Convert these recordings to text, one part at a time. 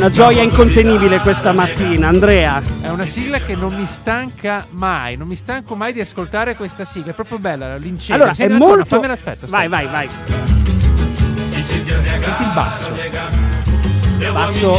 una gioia incontenibile questa mattina, Andrea. È una sigla che non mi stanca mai, non mi stanco mai di ascoltare questa sigla, è proprio bella l'incendio. Allora, è Senti, molto... ancora, fammela, aspetta, aspetta. Vai, vai, vai. Senti il basso. Basso...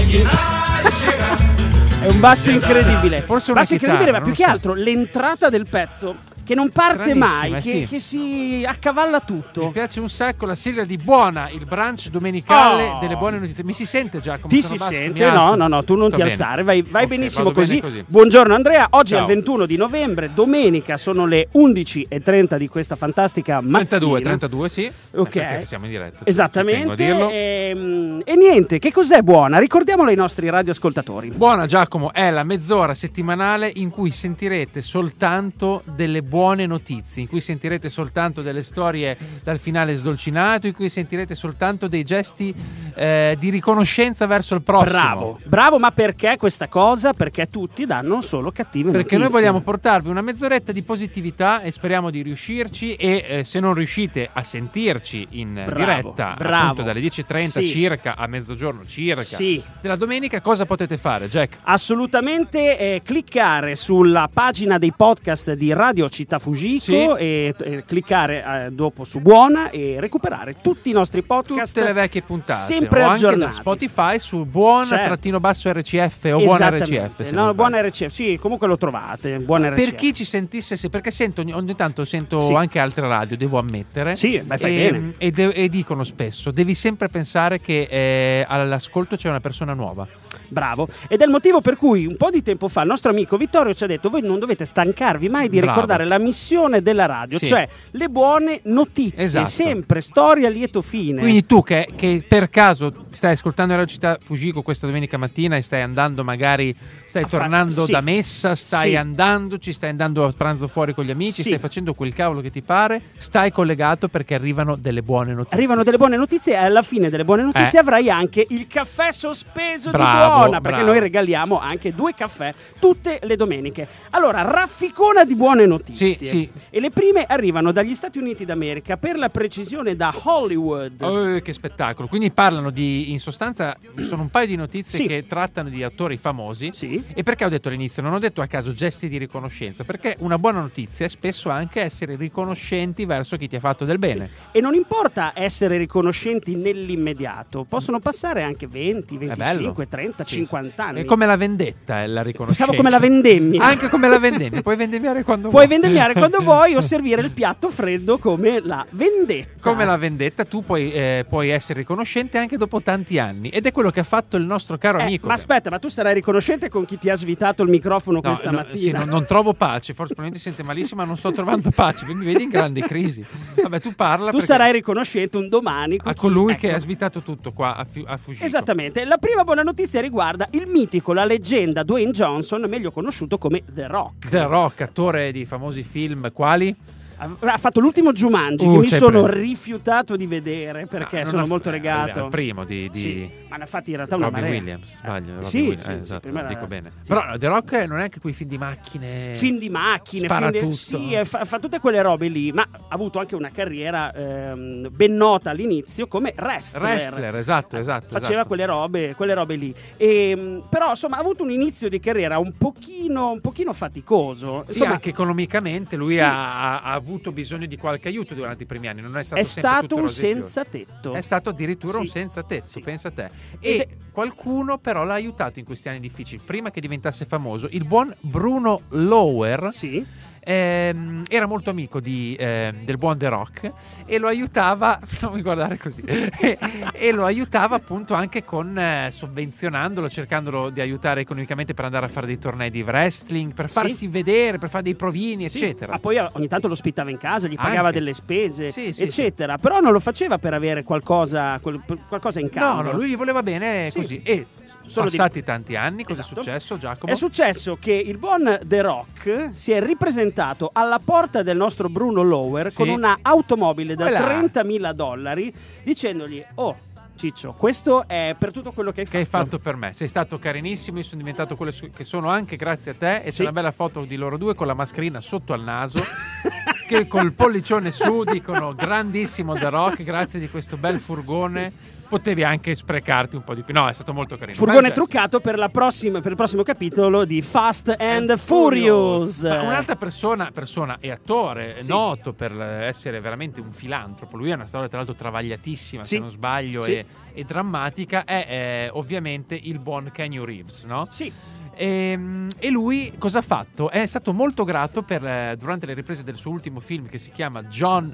È un basso incredibile. Forse una basso incredibile, ma più non che so. altro l'entrata del pezzo che non parte mai, che, Stranissima, sì. che si accavalla Mi tutto. piace un sacco la sigla di Buona, il brunch domenicale Oh. delle buone notizie. Mi si sente già come Ti si basso? Mi sente? No, no, no, tu non Sto ti bene. alzare, vai, vai Ok, benissimo bene così. Buongiorno Andrea, oggi è Ciao. il 21 di novembre, domenica, sono le 11.30 di questa fantastica mattina. 32, 32, sì. Ok. Siamo in diretta. Esattamente. dirlo. ehm, E, niente, che cos'è buona? Ricordiamolo ai nostri radioascoltatori. Buona Giacomo è la mezz'ora settimanale in cui sentirete soltanto delle buone notizie, in cui sentirete soltanto delle storie dal finale sdolcinato, in cui sentirete soltanto dei gesti eh, di riconoscenza verso il prossimo. Bravo, bravo, ma perché questa cosa? Perché tutti danno solo cattive Perché notizie. noi vogliamo portarvi una mezz'oretta di positività e speriamo di riuscirci e eh, se non riuscite a sentirci in Bravo, diretta bravo. appunto dalle 10.30 Sì. circa a mezzogiorno circa Sì. della domenica cosa potete fare Jack? Assolutamente eh, cliccare sulla pagina dei podcast di Radio Città Fujiko Sì. e eh, cliccare eh, dopo su Buona e recuperare tutti i nostri podcast. Tutte le vecchie puntate sempre o anche da Spotify su buona Certo. trattino basso RCF o buona. RCF No, buona. RCF, sì, comunque lo trovate. Buona RCF. per chi ci sentisse se- perché sento ogni, ogni tanto sento Sì. anche altre radio devo ammettere Sì, beh, fai e, bene. e de- e dicono spesso devi sempre pensare che eh, all'ascolto c'è una persona nuova Bravo. Ed è il motivo per cui un po' di tempo fa il nostro amico Vittorio ci ha detto: Voi non dovete stancarvi mai di Bravo. ricordare la missione della radio, Sì. cioè le buone notizie, Esatto. sempre storia a lieto fine. Quindi tu che, che per caso stai ascoltando Radio Città Fujiko questa domenica mattina e stai andando magari, stai A fa- tornando sì. da messa, stai Sì. andando, ci stai andando a pranzo fuori con gli amici, stai facendo quel cavolo che ti pare, stai collegato perché arrivano delle buone notizie. Arrivano delle buone notizie e alla fine delle buone notizie Eh. avrai anche il caffè sospeso Bravo, di buona, perché bravo. noi regaliamo anche due caffè tutte le domeniche. Allora, rafficona di buone notizie. Sì, sì. E le prime arrivano dagli Stati Uniti d'America, per la precisione da Hollywood. Oh, che spettacolo! Quindi parlano di, in sostanza, sono un paio di notizie Sì. che trattano di attori famosi. Sì. E perché ho detto all'inizio? Non ho detto a caso gesti di riconoscenza, perché una buona notizia è spesso anche essere riconoscenti verso chi ti ha fatto del bene. E non importa essere riconoscenti nell'immediato, possono passare anche 20, bello. 25, 30, Sì. 50 anni. È come la vendetta, è la riconoscenza. Pensavo come la vendemmia. Anche come la vendemmia, puoi vendemmiare quando Puoi vuoi. vendemmiare quando vuoi o servire il piatto freddo come la vendetta. Come la vendetta, tu puoi, eh, puoi essere riconoscente anche dopo tanti anni. Ed è quello che ha fatto il nostro caro Eh, amico. ma aspetta, ma tu sarai riconoscente con chi ti ha svitato il microfono No, questa no, mattina? sì, non, non trovo pace, forse probabilmente si sente malissimo, ma non sto trovando pace. Mi vedi in grande crisi. Vabbè, tu parla. tu sarai riconoscente un domani con a chi- colui ecco. che ha svitato tutto qua a, Fu- a Fujiko. Esattamente, la prima buona notizia riguarda il mitico, la leggenda Dwayne Johnson, meglio conosciuto come The Rock. The Rock, attore di famosi film, quali? Ha fatto l'ultimo Jumanji Uh, che mi sono preso. rifiutato di vedere perché Ah, non sono molto eh, legato. al primo di, di Sì, ma ne ha fatti in realtà una Robbie marea. Williams, sbaglio. Robbie sì, Williams, sì, eh, sì, esatto, dico bene. sì. Però The Rock non è anche quei film di macchine. Film di macchine, Spara film di- sì, eh, fa, fa tutte quelle robe lì, ma ha avuto anche una carriera ehm, ben nota all'inizio come wrestler. Wrestler, esatto, esatto. Faceva esatto. quelle robe, quelle robe lì. Ehm, però insomma ha avuto un inizio di carriera un pochino, un pochino faticoso. Sì, Insomma, anche economicamente lui Sì. ha, ha avuto bisogno di qualche aiuto durante i primi anni. Non è stato è sempre stato un senza tetto. È stato addirittura un Sì. senza tetto, Sì. pensa a te. Ed E è- qualcuno però l'ha aiutato in questi anni difficili. Prima che diventasse famoso, il buon Bruno Lower Sì. Ehm, era molto amico di, ehm, del buon The Rock e lo aiutava, non mi guardare così, e, e lo aiutava appunto anche con eh, sovvenzionandolo, cercandolo di aiutare economicamente per andare a fare dei tornei di wrestling, per Sì. farsi vedere, per fare dei provini, Sì. eccetera. Ah, poi ogni tanto lo ospitava in casa, gli pagava Anche. delle spese, Sì, sì, eccetera. Però non lo faceva per avere qualcosa, quel- qualcosa in No, cambio. no, lui gli voleva bene Sì. così. E Solo di- passati tanti anni, cosa Esatto. è successo, Giacomo? È successo che il buon The Rock si è ripresentato alla porta del nostro Bruno Lower Sì. con una automobile da Voilà. 30.000 dollari dicendogli oh Ciccio questo è per tutto quello che hai che hai fatto fatto per me. Sei stato carinissimo, io sono diventato quello che sono anche grazie a te. E Sì. c'è una bella foto di loro due con la mascherina sotto al naso. che col pollicione su dicono grandissimo The Rock, grazie di questo bel furgone. Potevi anche sprecarti un po' di più. No, è stato molto carino. Furgone gesto. truccato per, la prossima- per il prossimo capitolo di Fast and Furious. Ma un'altra persona, persona e attore Sì. noto per essere veramente un filantropo, lui ha una storia tra l'altro travagliatissima, Sì. se non sbaglio, Sì. e, e drammatica, è eh, ovviamente il buon Kenny Reeves, no? Sì, E, e lui cosa ha fatto? È stato molto grato per, eh, durante le riprese del suo ultimo film che si chiama John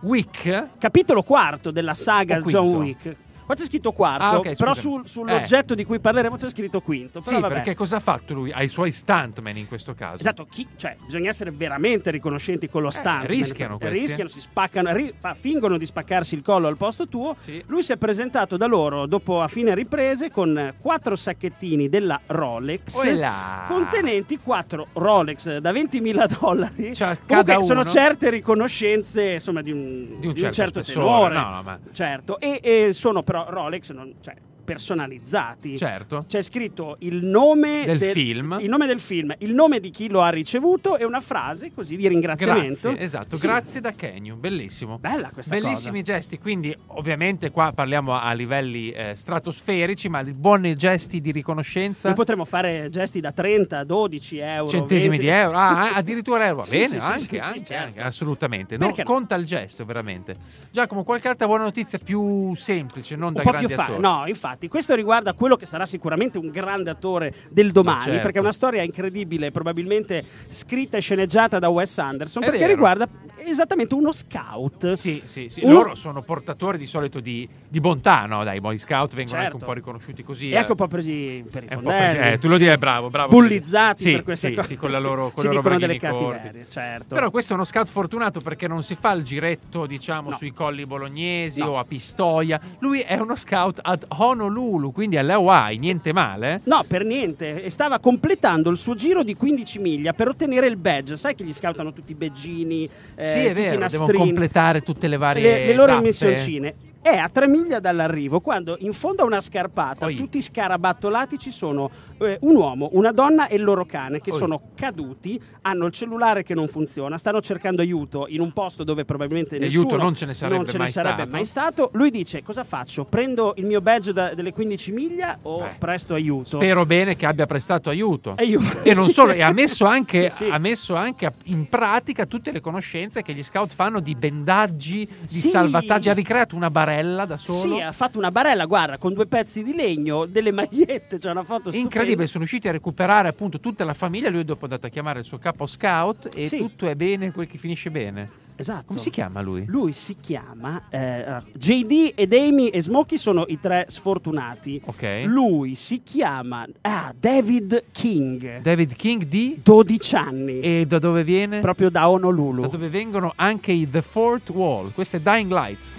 Wick. capitolo quarto della saga? John Wick. Qua c'è scritto quarto, Ah, ok, però sul- sull'oggetto di cui parleremo c'è scritto quinto. Però sì, vabbè. perché cosa ha fatto lui? Ai suoi stuntman in questo caso. Esatto, chi- cioè, bisogna essere veramente riconoscenti con lo. Eh, rischiano questi, Rischiano, si spaccano, ri- fa- fingono di spaccarsi il collo al posto tuo. Sì. Lui si è presentato da loro dopo a fine riprese con eh, quattro sacchettini della Rolex. Oela! Contenenti quattro Rolex da 20.000 dollari. Cioè, Comunque sono uno. certe riconoscenze insomma, di un, Di un certo spessore, tenore. no, no, ma- Certo, e, e sono però Rolex non- cioè, personalizzati. Certo. C'è scritto il nome Del film. il nome del film, il nome di chi lo ha ricevuto e una frase così di ringraziamento. Grazie, esatto, Sì. grazie da Kenyu, bellissimo. Bella questa Bellissimi gesti, quindi ovviamente qua parliamo a livelli eh, stratosferici, ma buoni gesti di cosa. riconoscenza. Noi potremmo fare gesti da 30, 12 euro. Centesimi 20. di euro, ah, addirittura euro, bene, sì, sì, anche, anche, certo. anche, assolutamente. No, conta il gesto, veramente. Giacomo, qualche altra buona notizia più semplice, non un da grandi più fa- attori. No, infatti, questo riguarda quello che sarà sicuramente un grande attore del domani, Ma certo. perché è una storia incredibile, probabilmente scritta e sceneggiata da Wes Anderson, È perché vero. riguarda esattamente uno scout. Sì, sì, sì. Uno- Loro sono portatori di solito di, di bontà, no? Dai, i Boy Scout vengono anche Certo. un po' riconosciuti così. E eh. anche un po' presi per i un fondelli. presi- eh, tu lo dici, bravo, bravo. bullizzati Sì, per queste sì, cose. sì, con la loro, con si loro dicono delle corti. cattiverie, certo. Però questo è uno scout fortunato perché non si fa il giretto, diciamo, No. sui colli bolognesi No. o a Pistoia. Lui è uno scout ad Honolulu, quindi alle Hawaii, niente male. No, per niente. E stava completando il suo giro di 15 miglia per ottenere il badge. Sai che gli scout hanno tutti i badgini, eh, sì, è tutti i vero, devono nastrini, completare tutte le varie le, le loro tappe. immissioncine. È a tre miglia dall'arrivo, quando in fondo a una scarpata, Oi. tutti scarabattolati, ci sono eh, un uomo, una donna e il loro cane che Oi. sono caduti, hanno il cellulare che non funziona, stanno cercando aiuto in un posto dove probabilmente nessuno aiuto non ce ne sarebbe non ce ne mai sarebbe stato. mai stato. Lui dice: Cosa faccio? Prendo il mio badge da- delle 15 miglia o Beh, presto aiuto? Spero bene che abbia prestato aiuto. Aiuto. E non solo, e ha messo anche, Sì. ha messo anche in pratica tutte le conoscenze che gli scout fanno di bendaggi, di Sì. salvataggi. Ha ricreato una barella da solo. Sì, ha fatto una barella, guarda, con due pezzi di legno, delle magliette, c'è una foto stupenda. Incredibile, sono riusciti a recuperare appunto tutta la famiglia. Lui dopo è andato a chiamare il suo capo scout e Sì. tutto è bene quel che finisce bene. Esatto. Come si chiama lui? Lui si chiama eh, JD ed Amy e Smokey sono i tre sfortunati. Ok. Lui si chiama ah, David King, David King di 12 anni, e da dove viene? proprio da Honolulu. Da dove vengono anche i The Fourth Wall. Questo è Dying Lights.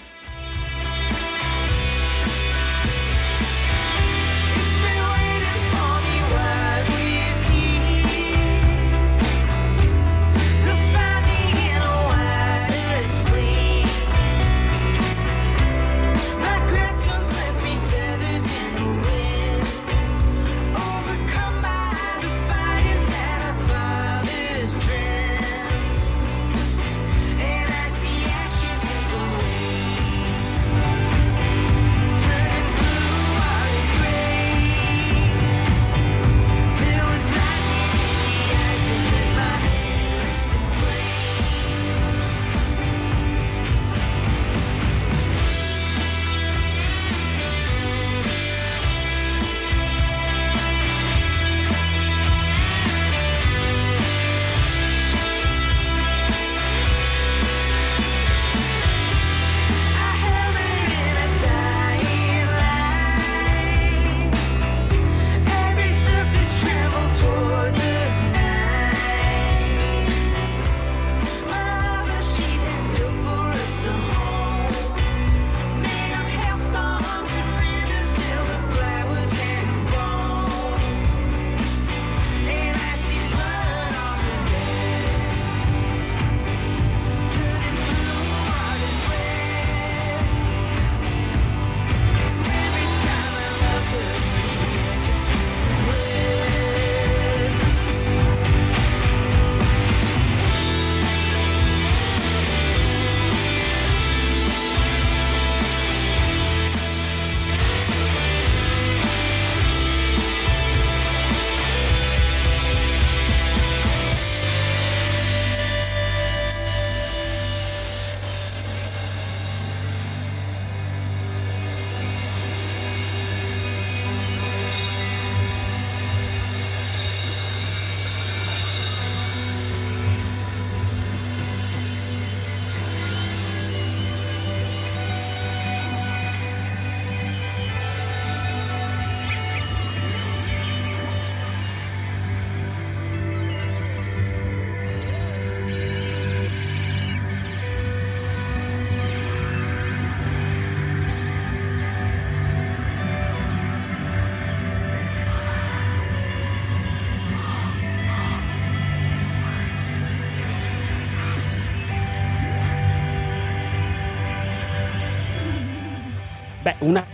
Beh, una.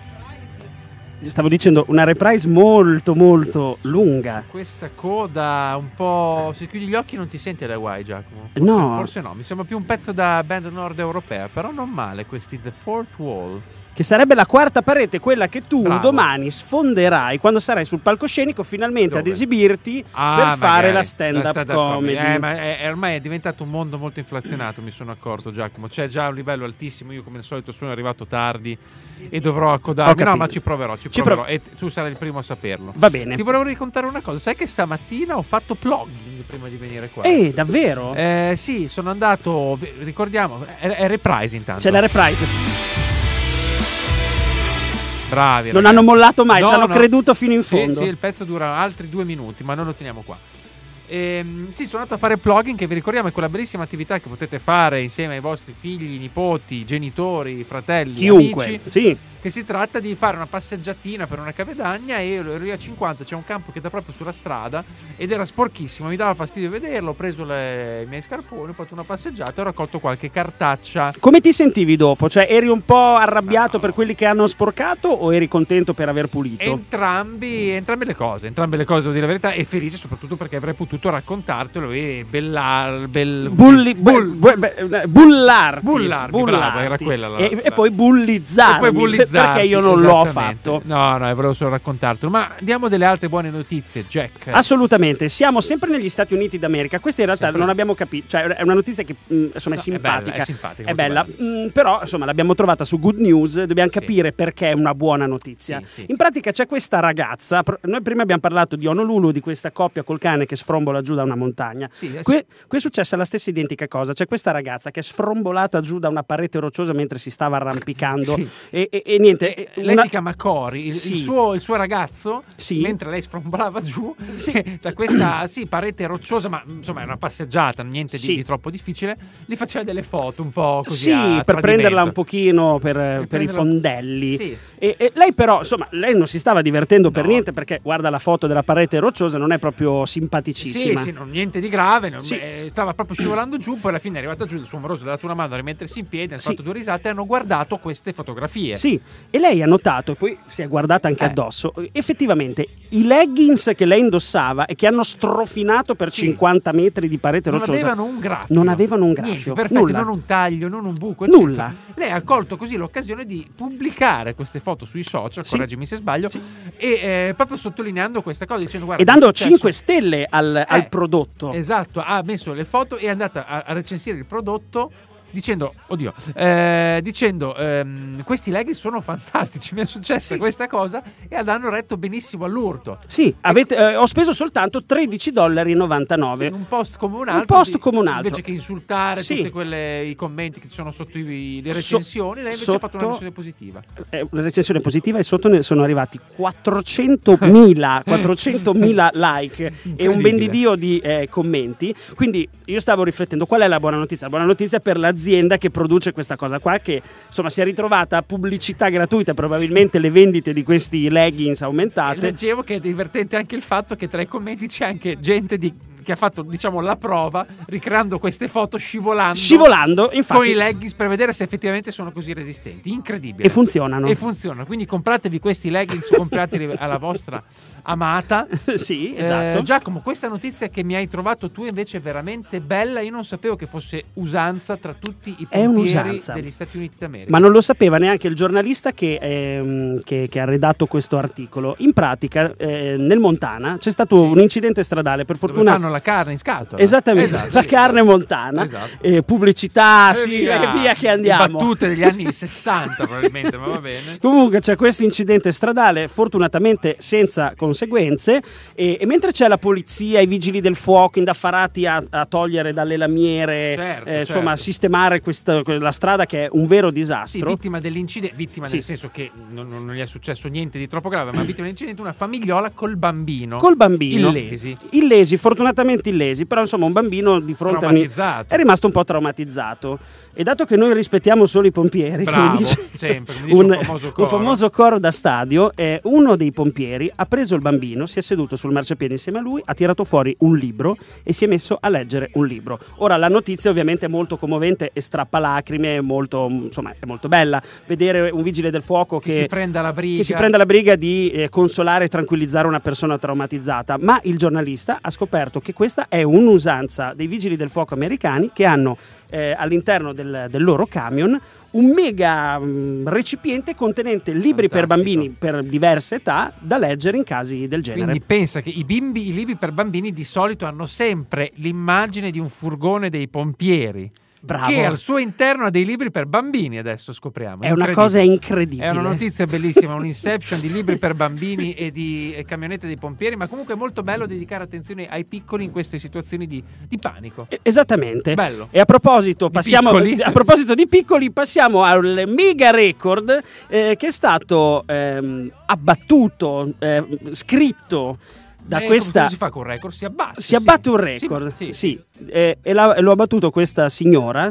Stavo dicendo una reprise molto molto lunga. Questa coda un po'. Se chiudi gli occhi non ti senti da guai, Giacomo. Forse, No. Forse no, mi sembra più un pezzo da band nord europea, però non male questi The Fourth Wall. Che sarebbe la quarta parete, quella che tu Bravo. domani sfonderai quando sarai sul palcoscenico finalmente ad Dove? esibirti Ah, per fare la stand-up, stand-up comedy. Eh, ma è, è- ormai è diventato un mondo molto inflazionato, mi sono accorto, Giacomo. C'è già un livello altissimo. Io, come al solito, sono arrivato tardi e dovrò accodarmi. No, ma ci proverò, ci Ci proverò. prov- e tu sarai il primo a saperlo. Va bene. Ti volevo raccontare una cosa. Sai che stamattina ho fatto plugging prima di venire qua? Eh, davvero? Eh, sì, sono andato. Ricordiamo, è, è reprise intanto. C'è la reprise. Bravi. Non ragazzi. hanno mollato mai, No, ci hanno no. creduto fino in Sì, fondo. sì, il pezzo dura altri due minuti, ma non lo teniamo qua. Ehm, sì, sono andato a fare plugging che vi ricordiamo è quella bellissima attività che potete fare insieme ai vostri figli, nipoti, genitori, fratelli, Chiunque. amici, Sì. Che si tratta di fare una passeggiatina per una cavedagna e lì a 50 c'è un campo che dà proprio sulla strada ed era sporchissimo, mi dava fastidio vederlo, ho preso le- i miei scarponi, ho fatto una passeggiata e ho raccolto qualche cartaccia. Come ti sentivi dopo? Cioè, eri un po' arrabbiato No. per quelli che hanno sporcato o eri contento per aver pulito? Entrambi, entrambe le cose, entrambe le cose devo dire la verità e felice soprattutto perché avrei potuto raccontartelo e bellar, bel, Bulli, bull- bu- bu- bu- bullarti, Bullarmi, bravo, era quella la- e, e la- poi bullizzarmi e poi bullizzarti, perché io non l'ho fatto No, no, volevo solo raccontartelo. Ma diamo delle altre buone notizie, Jack. Assolutamente, siamo sempre negli Stati Uniti d'America. Questa in realtà Sempre. non abbiamo capito, cioè è una notizia che mh, insomma è No, è simpatica. bella, è simpatica, È bella, bella. mh, però insomma l'abbiamo trovata su Good News, dobbiamo Sì. capire perché è una buona notizia. Sì, sì. In pratica c'è questa ragazza, pr- noi prima abbiamo parlato di Honolulu, di questa coppia col cane che sfrombola giù da una montagna. Sì, eh, Qui, qui è successa la stessa identica cosa, c'è questa ragazza che è sfrombolata giù da una parete rocciosa mentre si stava arrampicando e, e- e niente. Eh, e lei una- si chiama Cori, il, Sì. il suo, il suo ragazzo, Sì. mentre lei sfrombolava giù, Sì. c'è questa sì, parete rocciosa, ma insomma è una passeggiata, niente di, Sì. di troppo difficile. Gli faceva delle foto un po' così. Sì, per tradimento. prenderla un pochino per, per i prenderla- fondelli. Sì. E, e lei però, insomma, lei non si stava divertendo per No. niente perché guarda la foto della parete rocciosa, non è proprio Sì, simpaticissima. sì, non- niente di grave, non- Sì. eh, stava proprio scivolando giù, poi alla fine è arrivata giù, il suo amoroso ha dato una mano a rimettersi in piedi, hanno Sì. fatto due risate e hanno guardato queste fotografie. Sì, e lei ha notato, e poi si è guardata anche Eh. addosso, effettivamente i leggings che lei indossava e che hanno strofinato per Sì. 50 metri di parete Non rocciosa avevano un graffio. Non avevano un graffio, Niente, perfetto, nulla. non un taglio, non un buco, Nulla. eccetera. Lei ha colto così l'occasione di pubblicare queste foto sui social, Sì. correggimi se sbaglio, Sì. e eh, proprio sottolineando questa cosa, dicendo guarda... e dando è successo- 5 stelle al, al Eh, prodotto. Esatto, ha messo le foto e è andata a recensire il prodotto dicendo, oddio, eh, dicendo ehm, questi leggings sono fantastici, mi è successa questa cosa e hanno retto benissimo all'urto. Sì, avete- eh, ho speso soltanto 13,99 dollari. Sì, un post come un Un altro. post di- come un altro. Invece che insultare Sì. tutti i commenti che ci sono sotto i- le So- recensioni, lei invece ha fatto una sotto- recensione positiva. Eh, una recensione positiva e sotto ne sono arrivati 400.000 400.000 like e un Incredibile. ben di Dio di eh, commenti quindi io stavo riflettendo qual è la buona notizia la buona notizia per l'azienda che produce questa cosa qua che insomma si è ritrovata a pubblicità gratuita probabilmente le vendite di questi leggings E aumentate leggevo che è divertente anche il fatto che tra i commenti c'è anche gente di- che ha fatto diciamo la prova ricreando queste foto scivolando, scivolando con infatti i leggings per vedere se effettivamente sono così resistenti. Incredibile. e funzionano E funzionano. Quindi compratevi questi leggings, comprateli alla vostra amata. sì Eh, esatto Giacomo, questa notizia che mi hai trovato tu invece è veramente bella. Io non sapevo che fosse usanza tra tutti i pompieri degli Stati Uniti d'America. Ma non lo sapeva neanche il giornalista che, ehm, che- che ha redatto questo articolo. In pratica, eh, nel Montana c'è stato Sì. un incidente stradale, per Dove fortuna. fanno la carne in scatola. Esattamente, Esatto, la sì. carne montana, Esatto. eh, pubblicità, E sì, e via che andiamo. Battute degli anni 60 probabilmente, ma va bene. Comunque c'è questo incidente stradale, fortunatamente senza conseguenze, e, e mentre c'è la polizia, i vigili del fuoco indaffarati a, a togliere dalle lamiere, Certo, eh, insomma, a certo. sistemare questa, la strada che è un vero Sì, disastro. vittima dell'incidente, vittima Sì. nel senso che non, non- gli è successo niente di troppo grave, ma vittima dell'incidente una famigliola col bambino. Col bambino. Illesi. Illesi, fortunatamente illesi, però insomma un bambino di fronte a un... È rimasto un po' traumatizzato. E dato che noi rispettiamo solo i pompieri, Bravo, dice sempre, dice un famoso un coro. famoso coro da stadio, eh, uno dei pompieri ha preso il bambino, si è seduto sul marciapiede insieme a lui, ha tirato fuori un libro e si è messo a leggere un libro. Ora la notizia ovviamente è molto commovente e strappa lacrime, è molto, insomma, è molto bella. Vedere un vigile del fuoco Che che, si prenda la briga. si prenda la briga di eh, consolare e tranquillizzare una persona traumatizzata, ma il giornalista ha scoperto che questa è un'usanza dei vigili del fuoco americani che hanno eh, all'interno del, del loro camion un mega mm, recipiente contenente libri per Fantastico. bambini per diverse età da leggere in casi del genere. Quindi pensa che i bimbi, i libri per bambini di solito hanno sempre l'immagine di un furgone dei pompieri. Bravo. Che al suo interno ha dei libri per bambini, adesso scopriamo. è una cosa incredibile. È una notizia bellissima, un inception di libri per bambini e di e camionette dei pompieri, ma comunque è molto bello dedicare attenzione ai piccoli in queste situazioni di, di panico. Esattamente. Bello. E a proposito, Di passiamo, piccoli? a proposito di piccoli, passiamo al mega record eh, che è stato ehm, abbattuto, eh, scritto da Eh, questa. Si fa con un record? Si abbatte. Si abbatte sì. un record, Sì, sì, eh, e l'ha- lo ha battuto questa signora,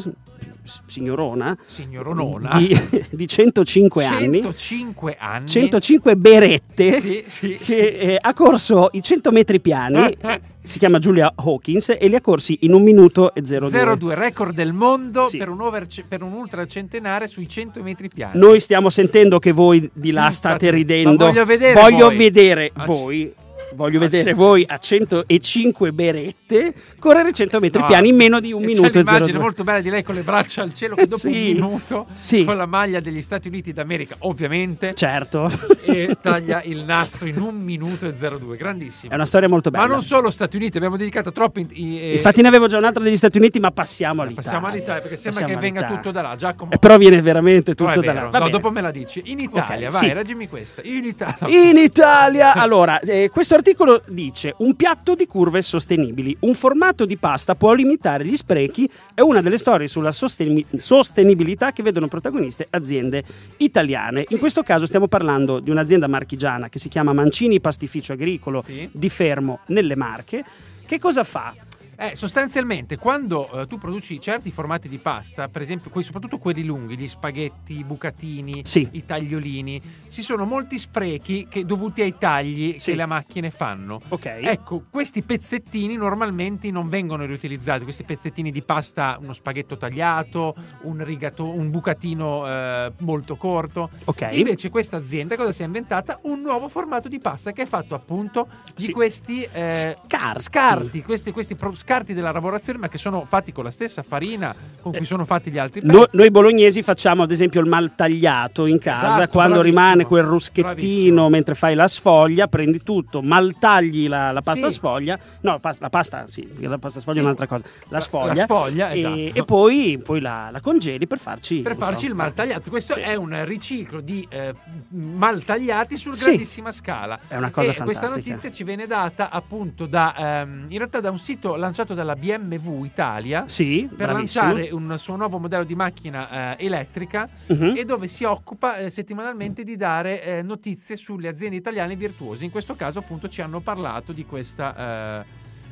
signorona, Signoronona. di, di 105 anni, 105 anni. 105 berette, Sì, sì, che eh, ha corso i 100 metri piani, si chiama Giulia Hawkins, e li ha corsi in un minuto e 02. 02 record del mondo Sì. per, un over- per un ultracentenario sui 100 metri piani. Noi stiamo sentendo che voi di là state ridendo. ma voglio vedere Voglio voi. vedere Ah, voi. Voglio vedere voi a 105 berette correre 100 metri No, piani in meno di un minuto c'è l'immagine 02. molto bella di lei con le braccia al cielo che dopo un Sì. minuto Sì. con la maglia degli Stati Uniti d'America ovviamente Certo. e taglia il nastro in un minuto e 02 grandissimo È una storia molto bella. ma non solo Stati Uniti abbiamo dedicato troppo in- eh, Infatti ne avevo già un'altra degli Stati Uniti, ma passiamo all'Italia. passiamo all'Italia perché sembra Passiamo che venga tutto da là Giacomo Eh, però viene veramente tutto da là. Va No, bene. dopo me la dici in Italia Ok, vai sì. reggimi questa in Italia In Italia, allora, eh, questo articolo dice un piatto di curve sostenibili, un formato di pasta può limitare gli sprechi, è una delle storie sulla sosteni- sostenibilità che vedono protagoniste aziende italiane. Sì. In questo caso stiamo parlando di un'azienda marchigiana che si chiama Mancini Pastificio Agricolo Sì. di Fermo nelle Marche. Che cosa fa? Eh, sostanzialmente, quando eh, tu produci certi formati di pasta, per esempio, que- soprattutto quelli lunghi, gli spaghetti, i bucatini, Sì. i tagliolini, ci sono molti sprechi che- dovuti ai tagli Sì. che le macchine fanno. Ok. Ecco, questi pezzettini normalmente non vengono riutilizzati, questi pezzettini di pasta, uno spaghetto tagliato, un, rigato- un bucatino eh, molto corto. ok. Invece questa azienda cosa si è inventata? Un nuovo formato di pasta che è fatto appunto di Sì. questi eh, Scarti. scarti, questi, questi pro- scarti della lavorazione, ma che sono fatti con la stessa farina con cui Eh, sono fatti gli altri pezzi. No- noi bolognesi facciamo ad esempio il mal tagliato in casa, Esatto, quando bravissimo, rimane quel ruschettino bravissimo. mentre fai la sfoglia, prendi tutto, mal tagli la, la pasta Sì. sfoglia, no, pa- la pasta sì, la pasta sfoglia Sì. è un'altra cosa, la sfoglia, la sfoglia, e, esatto. e poi, poi la, la congeli per farci... per so, farci il mal tagliato. Questo Sì. è un riciclo di eh, mal tagliati su grandissima scala. È una cosa e questa fantastica. notizia ci viene data appunto da ehm, in realtà da un sito lanciato dalla BMW Italia Sì, per bravissimo. lanciare un suo nuovo modello di macchina eh, elettrica Mhm. e dove si occupa eh, settimanalmente di dare eh, notizie sulle aziende italiane virtuose. In questo caso, appunto, ci hanno parlato di questa.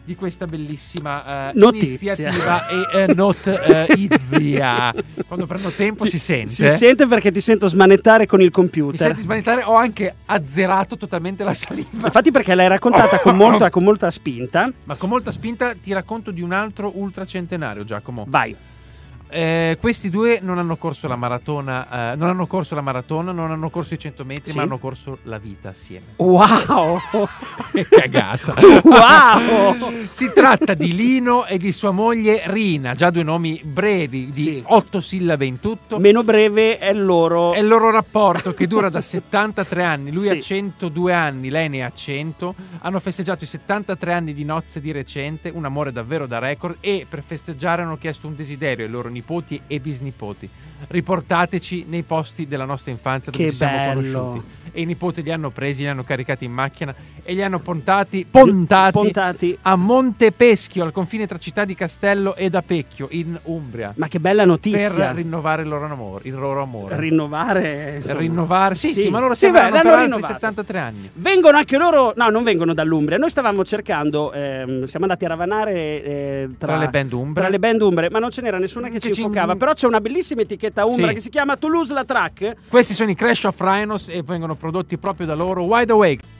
Eh, di questa bellissima eh, Notizia. iniziativa e eh, notizia. Quando prendo tempo si sente. Si sente perché ti sento smanettare con il Mi computer. senti smanettare? Ho anche azzerato totalmente la saliva. Infatti perché l'hai raccontata con molta, con molta spinta. Ma con molta spinta ti racconto di un altro ultracentenario, Giacomo. Vai. Eh, questi due non hanno corso la maratona, eh, non hanno corso la maratona, non hanno corso i 100 metri, Sì. ma hanno corso la vita assieme. Wow! Che cagata! Wow! Si tratta di Lino e di sua moglie Rina, già due nomi brevi, di Sì. otto sillabe in tutto. Meno breve è il loro... È il loro rapporto che dura da 73 anni, lui Sì. ha 102 anni, lei ne ha 100, hanno festeggiato i 73 anni di nozze di recente, un amore davvero da record e per festeggiare hanno chiesto un desiderio ai loro nipoti e bisnipoti. Riportateci nei posti della nostra infanzia dove Che ci siamo bello. conosciuti. E i nipoti li hanno presi, li hanno caricati in macchina e li hanno pontati, pontati, Pontati. a Montepeschio, al confine tra città di Castello ed Apecchio, in Umbria, Ma che bella notizia. per rinnovare il loro amore. Il loro amore. Rinnovare. insomma. rinnovare, sì, sì, ma loro Sì, si beh, l'hanno rinnovato. 73 anni. Vengono anche loro, no, non vengono dall'Umbria. Noi stavamo cercando, ehm, siamo andati a ravanare eh, tra, Tra le band umbre. tra le band umbre, ma non ce n'era nessuna che, Che ci ci- infocava. Però c'è una bellissima etichetta umbra Sì. che si chiama Toulouse la Track. Questi sono i Crash of Rhinos e vengono prodotti proprio da loro. Wide Awake.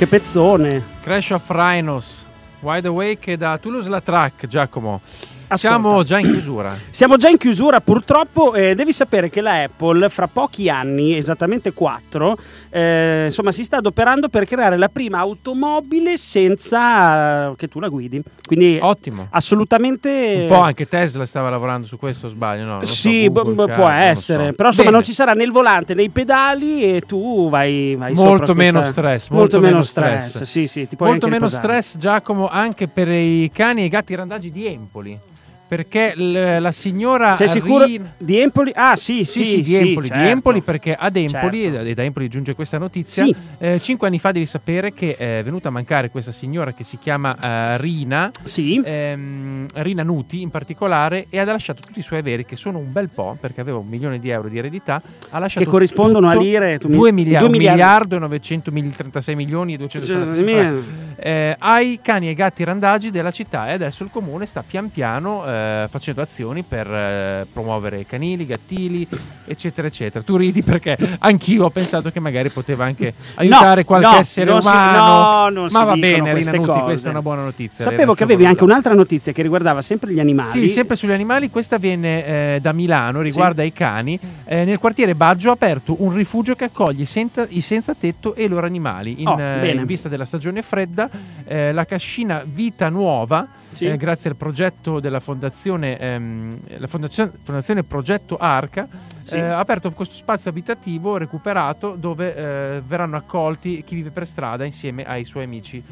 Che pezzone. Crash of Rhinos. Wide Awake da Toulouse la Track, Giacomo. Ascolta. Siamo già in chiusura. Siamo già in chiusura purtroppo e devi sapere che la Apple fra pochi anni, esattamente quattro, eh, insomma si sta adoperando per creare la prima automobile senza che tu la guidi. Quindi Ottimo. assolutamente... Un po' anche Tesla stava lavorando su questo, sbaglio? No, lo so, Sì, Google, b- Car, può lo essere, so. però insomma Bene. non ci sarà né il volante né i pedali e tu vai, vai Molto meno questa- stress, molto, molto meno stress. stress. Sì, sì, Molto meno riposare. stress, Giacomo, anche per i cani e i gatti randaggi di Empoli. Perché l- la signora Sei sicuro Rin- di Empoli? Ah, sì, Sì, sì, sì, di Empoli, certo. di Empoli perché ad Empoli, Certo. e da Empoli giunge questa notizia, Sì. eh, cinque anni fa devi sapere che è venuta a mancare questa signora che si chiama eh, Rina, Sì. ehm, Rina Nuti in particolare, e ha lasciato tutti i suoi averi, che sono un bel po', perché aveva un milione di euro di eredità, ha lasciato Che corrispondono a lire, tu mi- 2 miliardi, due un miliardi. miliardo e 936 milioni e 200 eh, ai cani e gatti randagi della città e adesso il comune sta pian piano eh, facendo azioni per eh, promuovere canili, gattili, eccetera, eccetera. Tu ridi perché anch'io ho pensato che magari poteva anche aiutare No, qualche no, essere non si- umano. no, non si Ma va bene, Rina Nuti, questa è una buona notizia. Sapevo che avevi anche un'altra notizia che riguardava sempre gli animali. Sì, sempre sugli animali, questa viene eh, da Milano, riguarda i cani. Eh, nel quartiere Baggio ha aperto un rifugio che accoglie i senza, i senza tetto e i loro animali. In, Oh, eh, in vista della stagione fredda, eh, la cascina Vita Nuova, Sì. eh, grazie al progetto della fondazione, ehm, la fondazione, fondazione Progetto Arca, Sì. eh, ha aperto questo spazio abitativo recuperato dove eh, verranno accolti chi vive per strada insieme ai suoi amici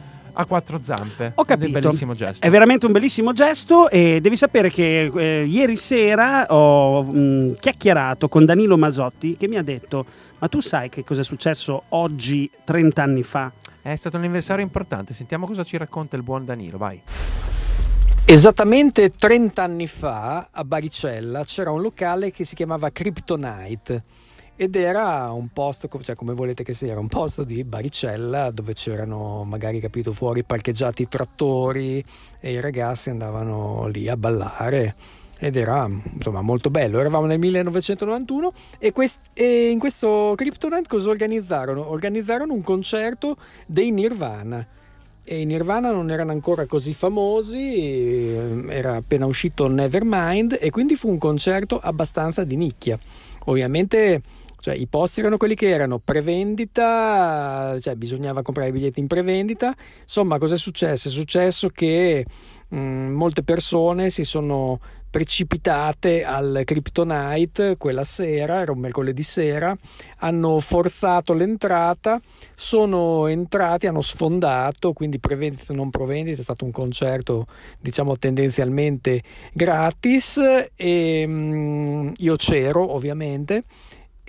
a quattro zampe. Ho Ed è un capito. bellissimo gesto. È veramente un bellissimo gesto e devi sapere che eh, ieri sera ho mh, chiacchierato con Danilo Masotti che mi ha detto ma tu sai che cosa è successo oggi 30 anni fa? È stato un anniversario importante. Sentiamo cosa ci racconta il buon Danilo. Vai. Esattamente 30 anni fa a Baricella c'era un locale che si chiamava Kryptonite ed era un posto, cioè come volete che sia, un posto di Baricella dove c'erano magari capito fuori parcheggiati i trattori e i ragazzi andavano lì a ballare ed era insomma molto bello. Eravamo nel 1991 e, quest- e in questo Kryptonite cosa organizzarono? Organizzarono un concerto dei Nirvana e i Nirvana non erano ancora così famosi, eh, era appena uscito Nevermind e quindi fu un concerto abbastanza di nicchia. Ovviamente cioè, i posti erano quelli che erano prevendita, cioè bisognava comprare i biglietti in prevendita. Insomma, cosa è successo? È successo che mh, molte persone si sono precipitate al Kryptonite quella sera, era un mercoledì sera, hanno forzato l'entrata, sono entrati, hanno sfondato, quindi prevendita o non prevendita, è stato un concerto diciamo tendenzialmente gratis e mm, io c'ero ovviamente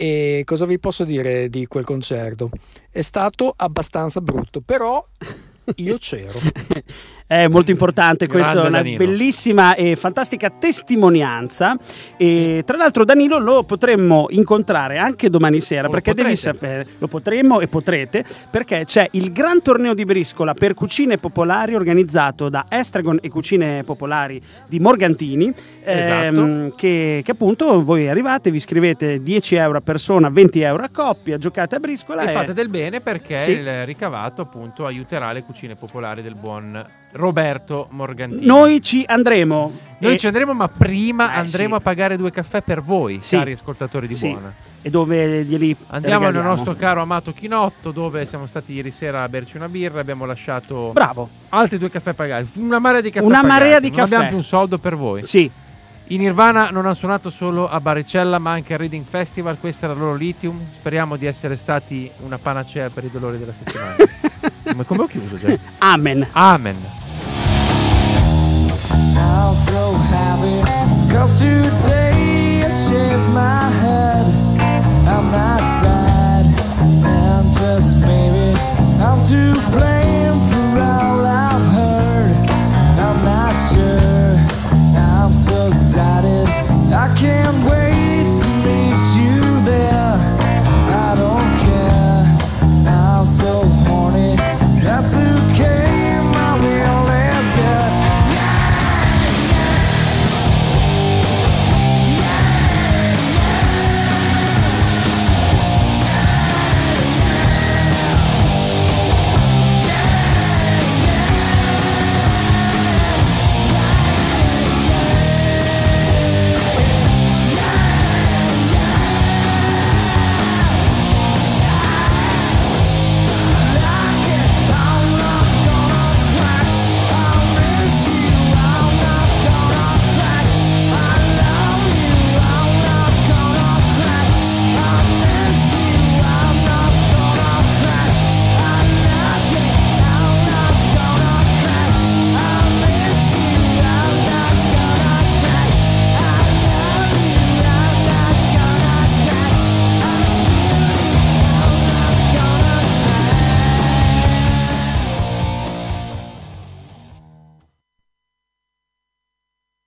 e cosa vi posso dire di quel concerto? È stato abbastanza brutto, però io c'ero. È molto importante, questa è una Danilo. bellissima e fantastica testimonianza. E tra l'altro, Danilo lo potremmo incontrare anche domani sera lo perché devi potrete. sapere, lo potremmo e potrete, perché c'è il gran torneo di briscola per cucine popolari organizzato da Estragon e Cucine Popolari di Morgantini. Esatto. ehm, che, che appunto voi arrivate, vi iscrivete 10 euro a persona, 20 euro a coppia, giocate a briscola E e fate del bene perché Sì. il ricavato appunto aiuterà le cucine popolari del buon Roberto Morgantini. noi ci andremo. Noi E- ci andremo, ma prima Eh, andremo sì. a pagare due caffè per voi, Sì. cari ascoltatori di Sì. Buona. e dove glieli Andiamo nel nostro caro amato Chinotto, dove siamo stati ieri sera a berci una birra. Abbiamo lasciato Bravo. altri due caffè pagati. Una marea di caffè Una pagati. marea di Non caffè. abbiamo più un soldo per voi. Sì, I Nirvana non hanno suonato solo a Baricella, ma anche al Reading Festival. Questo era il loro Lithium. Speriamo di essere stati una panacea per i dolori della settimana. come, come ho chiuso già? amen. Amen. I'm to blame